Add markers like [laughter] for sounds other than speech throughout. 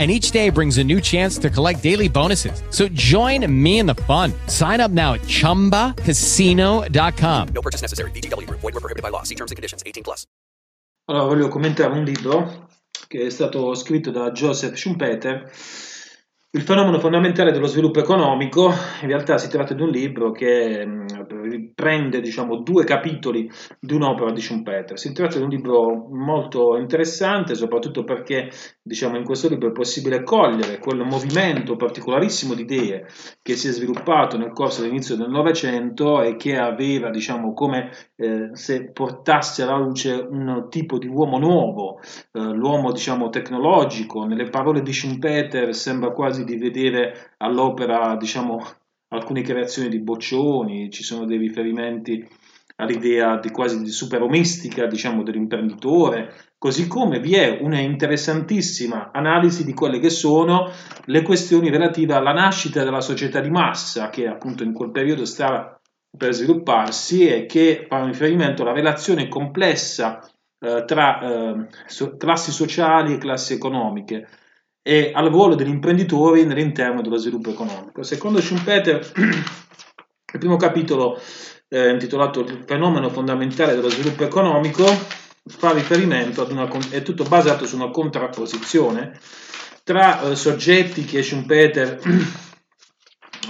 And each day brings a new chance to collect daily bonuses. So join me in the fun. Sign up now at chumbacasino.com. No purchase necessary. VGW Group. Void were prohibited by law. See terms and conditions. 18 plus. Allora, voglio commentare un libro che è stato scritto da Joseph Schumpeter, Il fenomeno fondamentale dello sviluppo economico. In realtà si tratta di un libro che mh, riprende diciamo, due capitoli di un'opera di Schumpeter. Si tratta di un libro molto interessante, soprattutto perché diciamo, in questo libro è possibile cogliere quel movimento particolarissimo di idee che si è sviluppato nel corso dell'inizio del Novecento e che aveva diciamo, come eh, se portasse alla luce un tipo di uomo nuovo, eh, l'uomo diciamo, tecnologico. Nelle parole di Schumpeter sembra quasi di vedere all'opera diciamo, alcune creazioni di Boccioni, ci sono dei riferimenti all'idea di quasi di superomistica diciamo, dell'imprenditore, così come vi è una interessantissima analisi di quelle che sono le questioni relative alla nascita della società di massa, che appunto in quel periodo stava per svilupparsi e che fa riferimento alla relazione complessa eh, tra eh, so, classi sociali e classi economiche e al ruolo degli imprenditori all'interno dello sviluppo economico. Secondo Schumpeter, [clears throat] il primo capitolo eh, intitolato Il fenomeno fondamentale dello sviluppo economico fa riferimento ad una, è tutto basato su una contrapposizione tra eh, soggetti che Schumpeter [clears throat]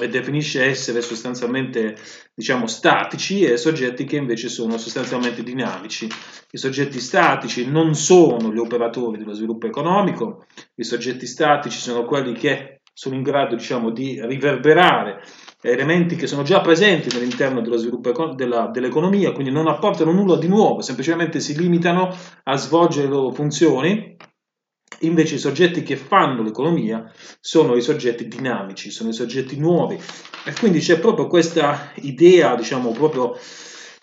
definisce essere sostanzialmente diciamo statici e soggetti che invece sono sostanzialmente dinamici. I soggetti statici non sono gli operatori dello sviluppo economico, i soggetti statici sono quelli che sono in grado diciamo, di riverberare elementi che sono già presenti all'interno dello sviluppo della, dell'economia, quindi non apportano nulla di nuovo, semplicemente si limitano a svolgere le loro funzioni Invece i soggetti che fanno l'economia sono i soggetti dinamici, sono i soggetti nuovi e quindi c'è proprio questa idea, diciamo, proprio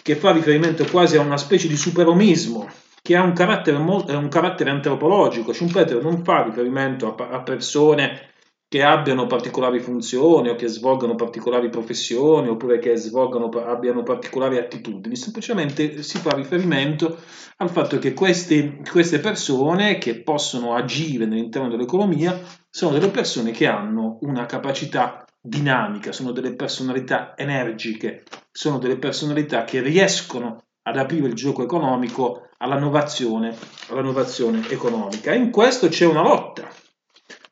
che fa riferimento quasi a una specie di superomismo che ha un carattere, un carattere antropologico. Schumpeter non fa riferimento a, a persone che abbiano particolari funzioni o che svolgano particolari professioni oppure che svolgano, abbiano particolari attitudini, semplicemente si fa riferimento al fatto che queste, queste persone che possono agire all'interno dell'economia sono delle persone che hanno una capacità dinamica, sono delle personalità energiche, sono delle personalità che riescono ad aprire il gioco economico all'innovazione, all'innovazione economica. E in questo c'è una lotta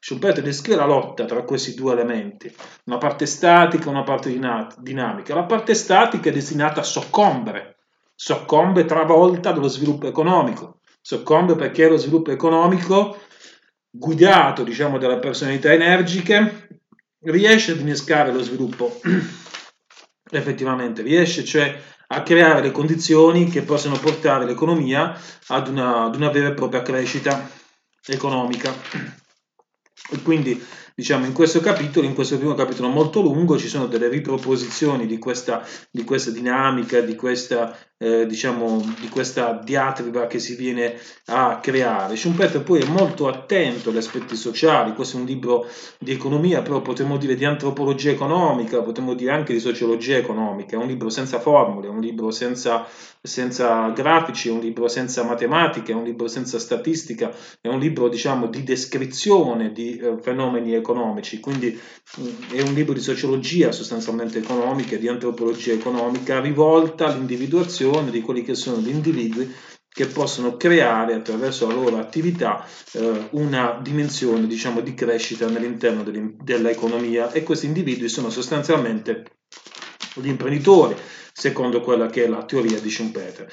Schumpeter descrive la lotta tra questi due elementi, una parte statica e una parte dinamica. La parte statica è destinata a soccombere, soccombe travolta dallo sviluppo economico, soccombe perché lo sviluppo economico, guidato diciamo dalle personalità energiche, riesce ad innescare lo sviluppo, [clears throat] effettivamente riesce cioè a creare le condizioni che possono portare l'economia ad una, ad una vera e propria crescita economica. [clears throat] E quindi diciamo, in questo capitolo, in questo primo capitolo molto lungo, ci sono delle riproposizioni di questa, di questa dinamica, di questa, eh, diciamo, di questa diatriba che si viene a creare. Schumpeter poi è molto attento agli aspetti sociali, questo è un libro di economia, però potremmo dire di antropologia economica, potremmo dire anche di sociologia economica, è un libro senza formule, è un libro senza, senza grafici, è un libro senza matematica, è un libro senza statistica, è un libro diciamo di descrizione di eh, fenomeni economici, quindi mh, mm, è un libro di sociologia sostanzialmente economica, di antropologia economica rivolta all'individuazione di quelli che sono gli individui che possono creare attraverso la loro attività eh, una dimensione diciamo, di crescita all'interno dell'economia e questi individui sono sostanzialmente gli imprenditori, secondo quella che è la teoria di Schumpeter.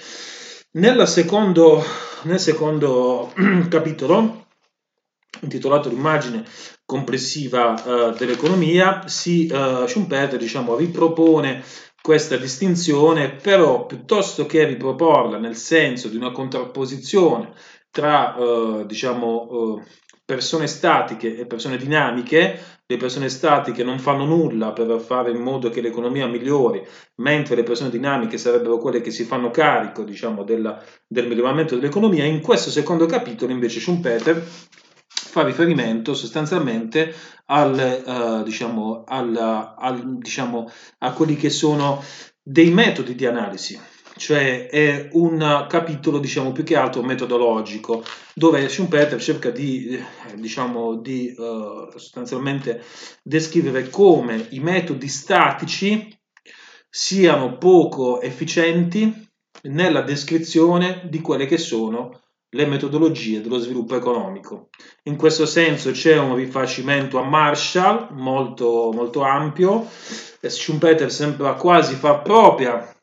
Secondo, nel secondo [clears throat] capitolo, intitolato L'immagine complessiva uh, dell'economia, si, uh, Schumpeter diciamo, ripropone questa distinzione, però piuttosto che riproporla nel senso di una contrapposizione tra eh, diciamo, eh, persone statiche e persone dinamiche, le persone statiche non fanno nulla per fare in modo che l'economia migliori, mentre le persone dinamiche sarebbero quelle che si fanno carico diciamo, della, del miglioramento dell'economia, in questo secondo capitolo invece Schumpeter fa riferimento sostanzialmente al, uh, diciamo, al, al, diciamo, a quelli che sono dei metodi di analisi, cioè è un capitolo diciamo più che altro metodologico dove Schumpeter cerca di, diciamo, di uh, sostanzialmente descrivere come i metodi statici siano poco efficienti nella descrizione di quelle che sono le metodologie dello sviluppo economico. In questo senso c'è un rifacimento a Marshall molto, molto ampio. Schumpeter sembra quasi far propria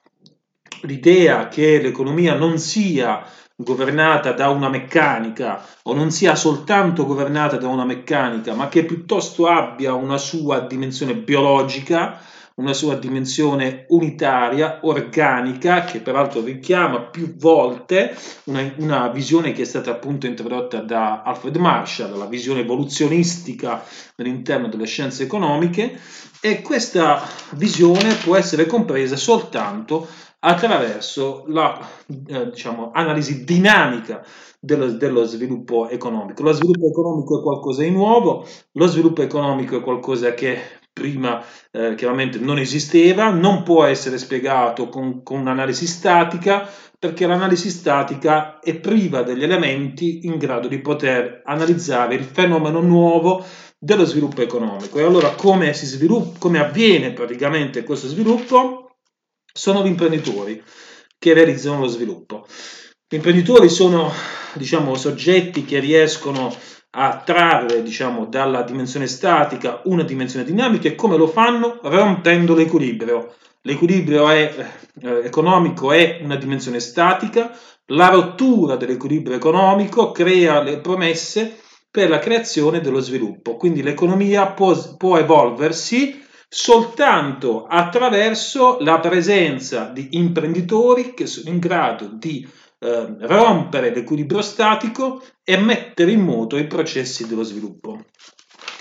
l'idea che l'economia non sia governata da una meccanica o non sia soltanto governata da una meccanica, ma che piuttosto abbia una sua dimensione biologica, una sua dimensione unitaria, organica, che peraltro richiama più volte una, una, visione che è stata appunto introdotta da Alfred Marshall, la visione evoluzionistica all'interno delle scienze economiche, e questa visione può essere compresa soltanto attraverso la eh, diciamo, analisi dinamica dello, dello, sviluppo economico. Lo sviluppo economico è qualcosa di nuovo, lo sviluppo economico è qualcosa che prima eh, chiaramente non esisteva, non può essere spiegato con, con un'analisi statica perché l'analisi statica è priva degli elementi in grado di poter analizzare il fenomeno nuovo dello sviluppo economico. E allora come, sviluppa, come avviene praticamente questo sviluppo? Sono gli imprenditori che realizzano lo sviluppo. Gli imprenditori sono diciamo, soggetti che riescono a trarre diciamo, dalla dimensione statica una dimensione dinamica e come lo fanno? Rompendo l'equilibrio. L'equilibrio è, eh, economico è una dimensione statica, la rottura dell'equilibrio economico crea le promesse per la creazione dello sviluppo. Quindi l'economia può, può evolversi soltanto attraverso la presenza di imprenditori che sono in grado di eh, rompere l'equilibrio statico e mettere in moto i processi dello sviluppo.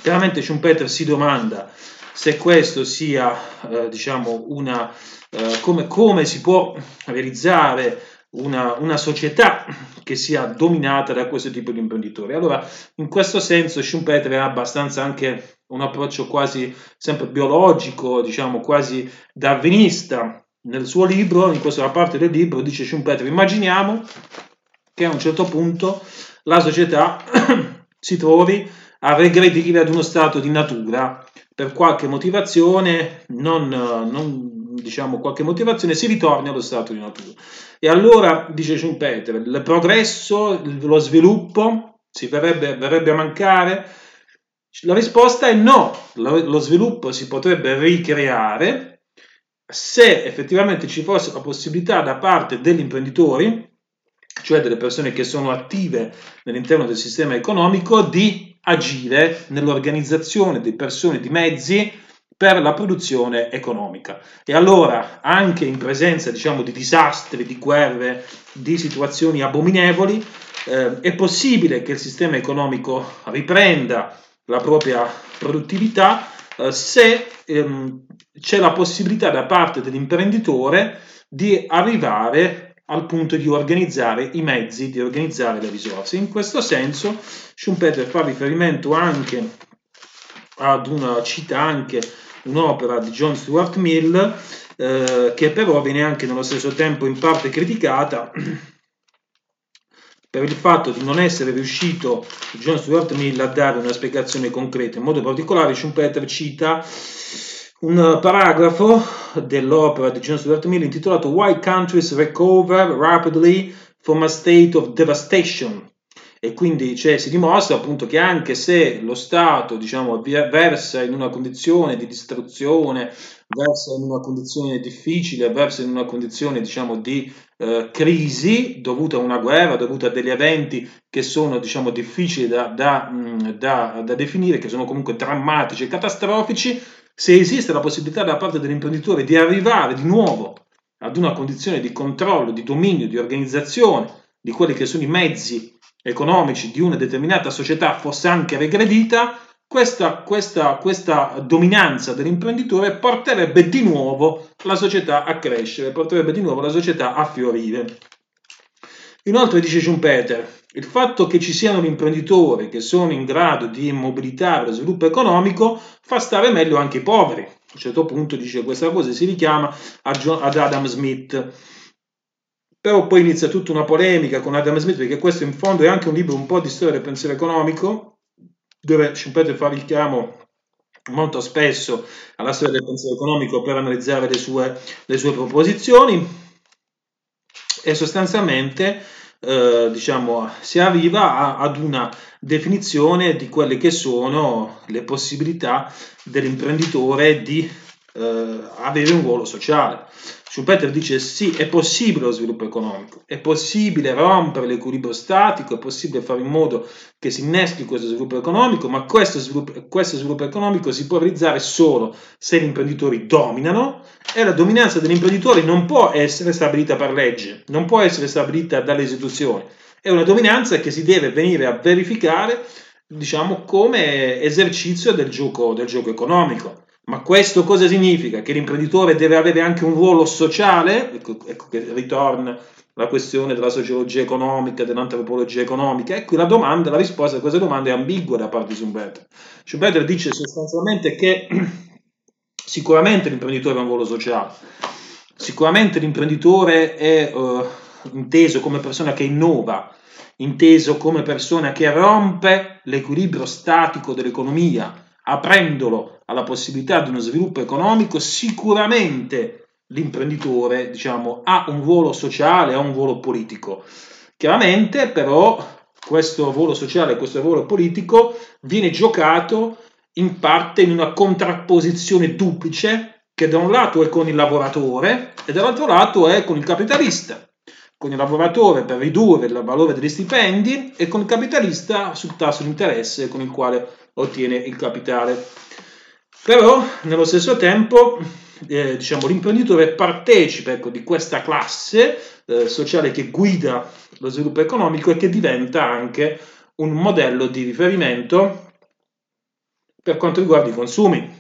Chiaramente Schumpeter si domanda se questo sia, eh, diciamo, una, eh, come, come, si può realizzare una, una, società che sia dominata da questo tipo di imprenditori. Allora, in questo senso Schumpeter ha abbastanza anche un approccio quasi sempre biologico, diciamo quasi darwinista nel suo libro, in questa parte del libro, dice Schumpeter, immaginiamo che a un certo punto la società [clears throat] si trovi a regredire ad uno stato di natura per qualche motivazione, non, non diciamo qualche motivazione, si ritorna allo stato di natura. E allora, dice Schumpeter, il progresso, lo sviluppo si verrebbe, verrebbe a mancare? La risposta è no, lo sviluppo si potrebbe ricreare se effettivamente ci fosse la possibilità da parte degli imprenditori, cioè delle persone che sono attive all'interno del sistema economico, di agire nell'organizzazione di persone, di mezzi per la produzione economica. E allora, anche in presenza diciamo, di disastri, di guerre, di situazioni abominevoli, eh, è possibile che il sistema economico riprenda la propria produttività se ehm, c'è la possibilità da parte dell'imprenditore di arrivare al punto di organizzare i mezzi, di organizzare le risorse. In questo senso Schumpeter fa riferimento anche ad una, cita anche un'opera di John Stuart Mill eh, che però viene anche nello stesso tempo in parte criticata per il fatto di non essere riuscito John Stuart Mill a dare una spiegazione concreta. In modo particolare Schumpeter cita un paragrafo dell'opera di John Stuart Mill intitolato Why Countries Recover Rapidly from a State of Devastation e quindi cioè, si dimostra appunto che anche se lo Stato diciamo, versa in una condizione di distruzione, versa in una condizione difficile, versa in una condizione diciamo, di eh, crisi dovuta a una guerra, dovuta a degli eventi che sono diciamo, difficili da, da, mm, da, da definire, che sono comunque drammatici e catastrofici, se esiste la possibilità da parte dell'imprenditore di arrivare di nuovo ad una condizione di controllo, di dominio, di organizzazione di quelli che sono i mezzi economici di una determinata società fosse anche regredita, questa, questa, questa, dominanza dell'imprenditore porterebbe di nuovo la società a crescere, porterebbe di nuovo la società a fiorire. Inoltre dice Schumpeter, il fatto che ci siano imprenditori che sono in grado di immobilitare lo sviluppo economico fa stare meglio anche i poveri. A un certo punto dice questa cosa si richiama ad Adam Smith però poi inizia tutta una polemica con Adam Smith, perché questo in fondo è anche un libro un po' di storia del pensiero economico, dove Schumpeter fa richiamo molto spesso alla storia del pensiero economico per analizzare le sue, le sue proposizioni. E sostanzialmente eh, diciamo, si arriva a, ad una definizione di quelle che sono le possibilità dell'imprenditore di eh, avere un ruolo sociale. Schumpeter dice sì, è possibile lo sviluppo economico, è possibile rompere l'equilibrio statico, è possibile fare in modo che si inneschi questo sviluppo economico, ma questo sviluppo, questo sviluppo economico si può realizzare solo se gli imprenditori dominano e la dominanza degli imprenditori non può essere stabilita per legge, non può essere stabilita dalle istituzioni, è una dominanza che si deve venire a verificare diciamo come esercizio del gioco, del gioco economico. Ma questo cosa significa? Che l'imprenditore deve avere anche un ruolo sociale? Ecco, ecco che ritorna la questione della sociologia economica, dell'antropologia economica. Ecco la domanda, la risposta a questa domanda è ambigua da parte di Schumpeter. Schumpeter dice sostanzialmente che [clears throat] sicuramente l'imprenditore ha un ruolo sociale, sicuramente l'imprenditore è uh, inteso come persona che innova, inteso come persona che rompe l'equilibrio statico dell'economia, aprendolo alla possibilità di uno sviluppo economico, sicuramente l'imprenditore diciamo, ha un ruolo sociale, ha un ruolo politico. Chiaramente però questo ruolo sociale, questo ruolo politico viene giocato in parte in una contrapposizione duplice che da un lato è con il lavoratore e dall'altro lato è con il capitalista con il lavoratore per ridurre il valore degli stipendi e con il capitalista sul tasso di interesse con il quale ottiene il capitale. Però nello stesso tempo eh, diciamo, l'imprenditore partecipa ecco, di questa classe eh, sociale che guida lo sviluppo economico e che diventa anche un modello di riferimento per quanto riguarda i consumi.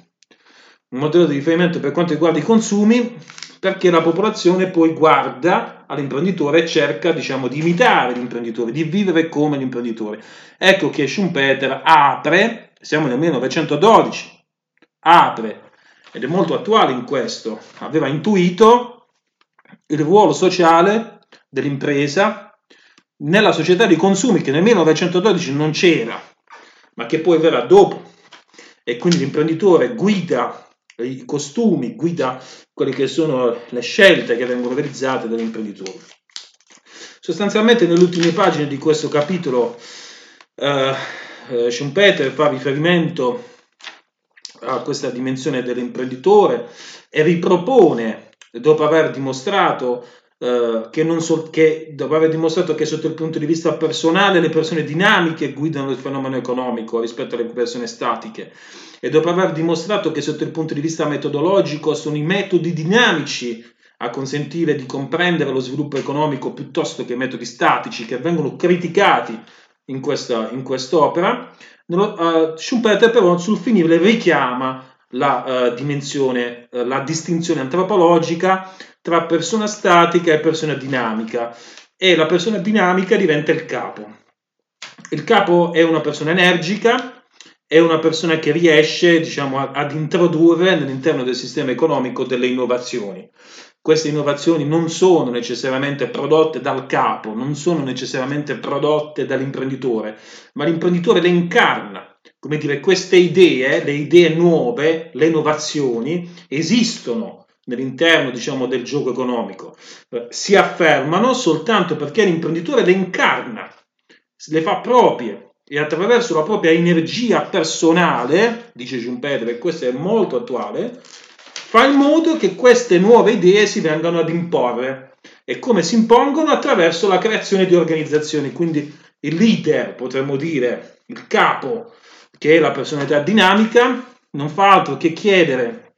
Un modello di riferimento per quanto riguarda i consumi perché la popolazione poi guarda all'imprenditore e cerca diciamo, di imitare l'imprenditore, di vivere come l'imprenditore. Ecco che Schumpeter apre, siamo nel 1912, apre, ed è molto attuale in questo, aveva intuito il ruolo sociale dell'impresa nella società di consumi che nel 1912 non c'era, ma che poi verrà dopo. E quindi l'imprenditore guida i costumi, guida quelle che sono le scelte che vengono realizzate dall'imprenditore. Sostanzialmente nelle ultime pagine di questo capitolo eh, eh, Schumpeter fa riferimento a questa dimensione dell'imprenditore e ripropone, dopo aver dimostrato Uh, che, so, che, dopo aver dimostrato che sotto il punto di vista personale le persone dinamiche guidano il fenomeno economico rispetto alle persone statiche e dopo aver dimostrato che sotto il punto di vista metodologico sono i metodi dinamici a consentire di comprendere lo sviluppo economico piuttosto che metodi statici che vengono criticati in, questa, in quest'opera, Schumpeter però sul finire richiama la uh, dimensione, uh, la distinzione antropologica tra persona statica e persona dinamica e la persona dinamica diventa il capo. Il capo è una persona energica, è una persona che riesce diciamo, ad introdurre all'interno del sistema economico delle innovazioni. Queste innovazioni non sono necessariamente prodotte dal capo, non sono necessariamente prodotte dall'imprenditore, ma l'imprenditore le incarna. Come dire, queste idee, le idee nuove, le innovazioni esistono nell'interno diciamo, del gioco economico, eh, si affermano soltanto perché l'imprenditore le incarna, le fa proprie e attraverso la propria energia personale, dice Schumpeter, e questo è molto attuale, fa in modo che queste nuove idee si vengano ad imporre. E come si impongono? Attraverso la creazione di organizzazioni. Quindi il leader, potremmo dire, il capo, che è la personalità dinamica, non fa altro che chiedere,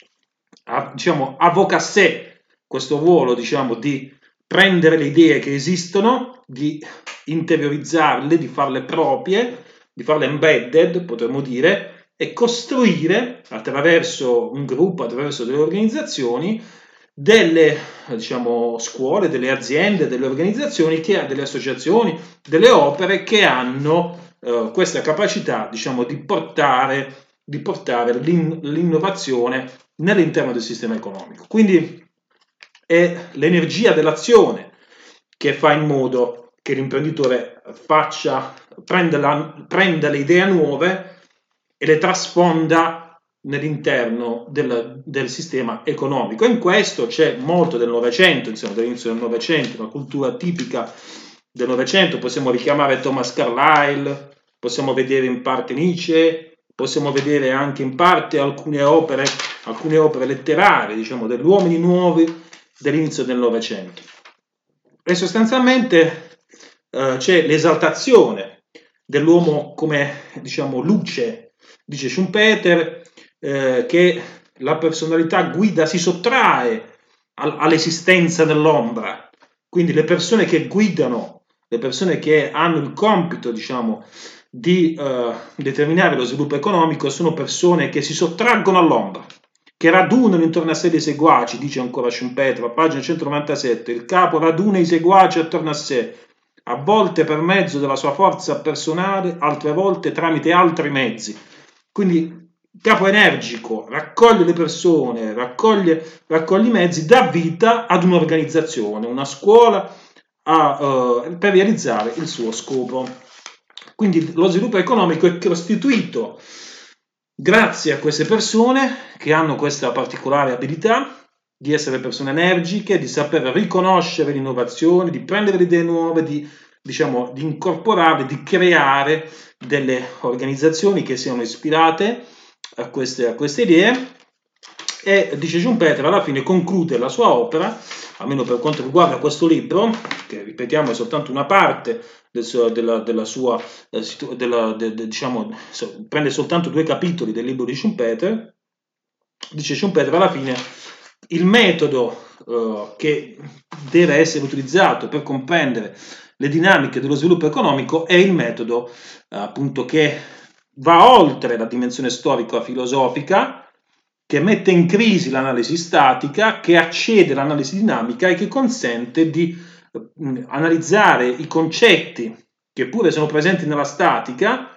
a, diciamo, avoca a sé questo ruolo, diciamo, di prendere le idee che esistono, di interiorizzarle, di farle proprie, di farle embedded, potremmo dire, e costruire attraverso un gruppo, attraverso delle organizzazioni, delle diciamo, scuole, delle aziende, delle organizzazioni, che, delle associazioni, delle opere che hanno eh, questa capacità diciamo, di portare, di portare l'in, l'innovazione nell'interno del sistema economico. Quindi è l'energia dell'azione che fa in modo che l'imprenditore faccia, prenda, la, prenda le idee nuove e le trasfonda nell'interno del, del, sistema economico. In questo c'è molto del Novecento, insomma, dell'inizio del Novecento, una cultura tipica del Novecento, possiamo richiamare Thomas Carlyle, possiamo vedere in parte Nietzsche, possiamo vedere anche in parte alcune opere, alcune opere letterarie, diciamo, degli uomini nuovi dell'inizio del Novecento. E sostanzialmente eh, c'è l'esaltazione dell'uomo come, diciamo, luce, dice Schumpeter, eh, che la personalità guida si sottrae all'esistenza dell'ombra. Quindi le persone che guidano, le persone che hanno il compito, diciamo, di uh, determinare lo sviluppo economico sono persone che si sottraggono all'ombra, che radunano intorno a sé dei seguaci, dice ancora Schumpeter, a pagina 197, il capo raduna i seguaci attorno a sé, a volte per mezzo della sua forza personale, altre volte tramite altri mezzi. Quindi capo energico, raccoglie le persone, raccoglie, raccoglie i mezzi, dà vita ad un'organizzazione, una scuola a, uh, per realizzare il suo scopo. Quindi lo sviluppo economico è costituito grazie a queste persone che hanno questa particolare abilità di essere persone energiche, di saper riconoscere l'innovazione, di prendere le idee nuove, di, diciamo, di incorporarle, di creare delle organizzazioni che siano ispirate a queste, a queste idee. E dice Schumpeter alla fine conclude la sua opera, almeno per quanto riguarda questo libro, che ripetiamo è soltanto una parte del suo, della, della, sua, eh, della, de, de, diciamo, prende soltanto due capitoli del libro di Schumpeter, dice Schumpeter alla fine il metodo uh, che deve essere utilizzato per comprendere le dinamiche dello sviluppo economico è il metodo appunto che va oltre la dimensione storico-filosofica, che mette in crisi l'analisi statica, che accede all'analisi dinamica e che consente di eh, analizzare i concetti che pure sono presenti nella statica,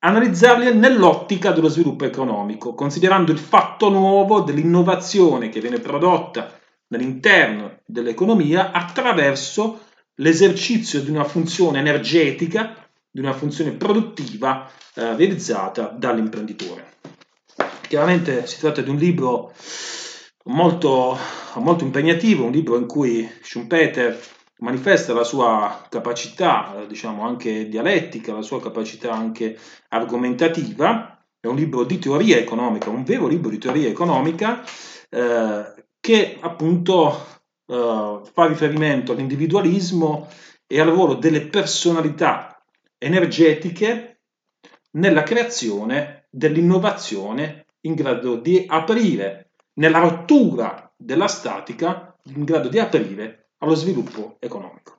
analizzarli nell'ottica dello sviluppo economico, considerando il fatto nuovo dell'innovazione che viene prodotta all'interno dell'economia attraverso l'esercizio di una funzione energetica di una funzione produttiva eh, realizzata dall'imprenditore. Chiaramente si tratta di un libro molto, molto impegnativo, un libro in cui Schumpeter manifesta la sua capacità, eh, diciamo anche dialettica, la sua capacità anche argomentativa. È un libro di teoria economica, un vero libro di teoria economica eh, che appunto eh, fa riferimento all'individualismo e al ruolo delle personalità energetiche nella creazione dell'innovazione in grado di aprire, nella rottura della statica, in grado di aprire allo sviluppo economico.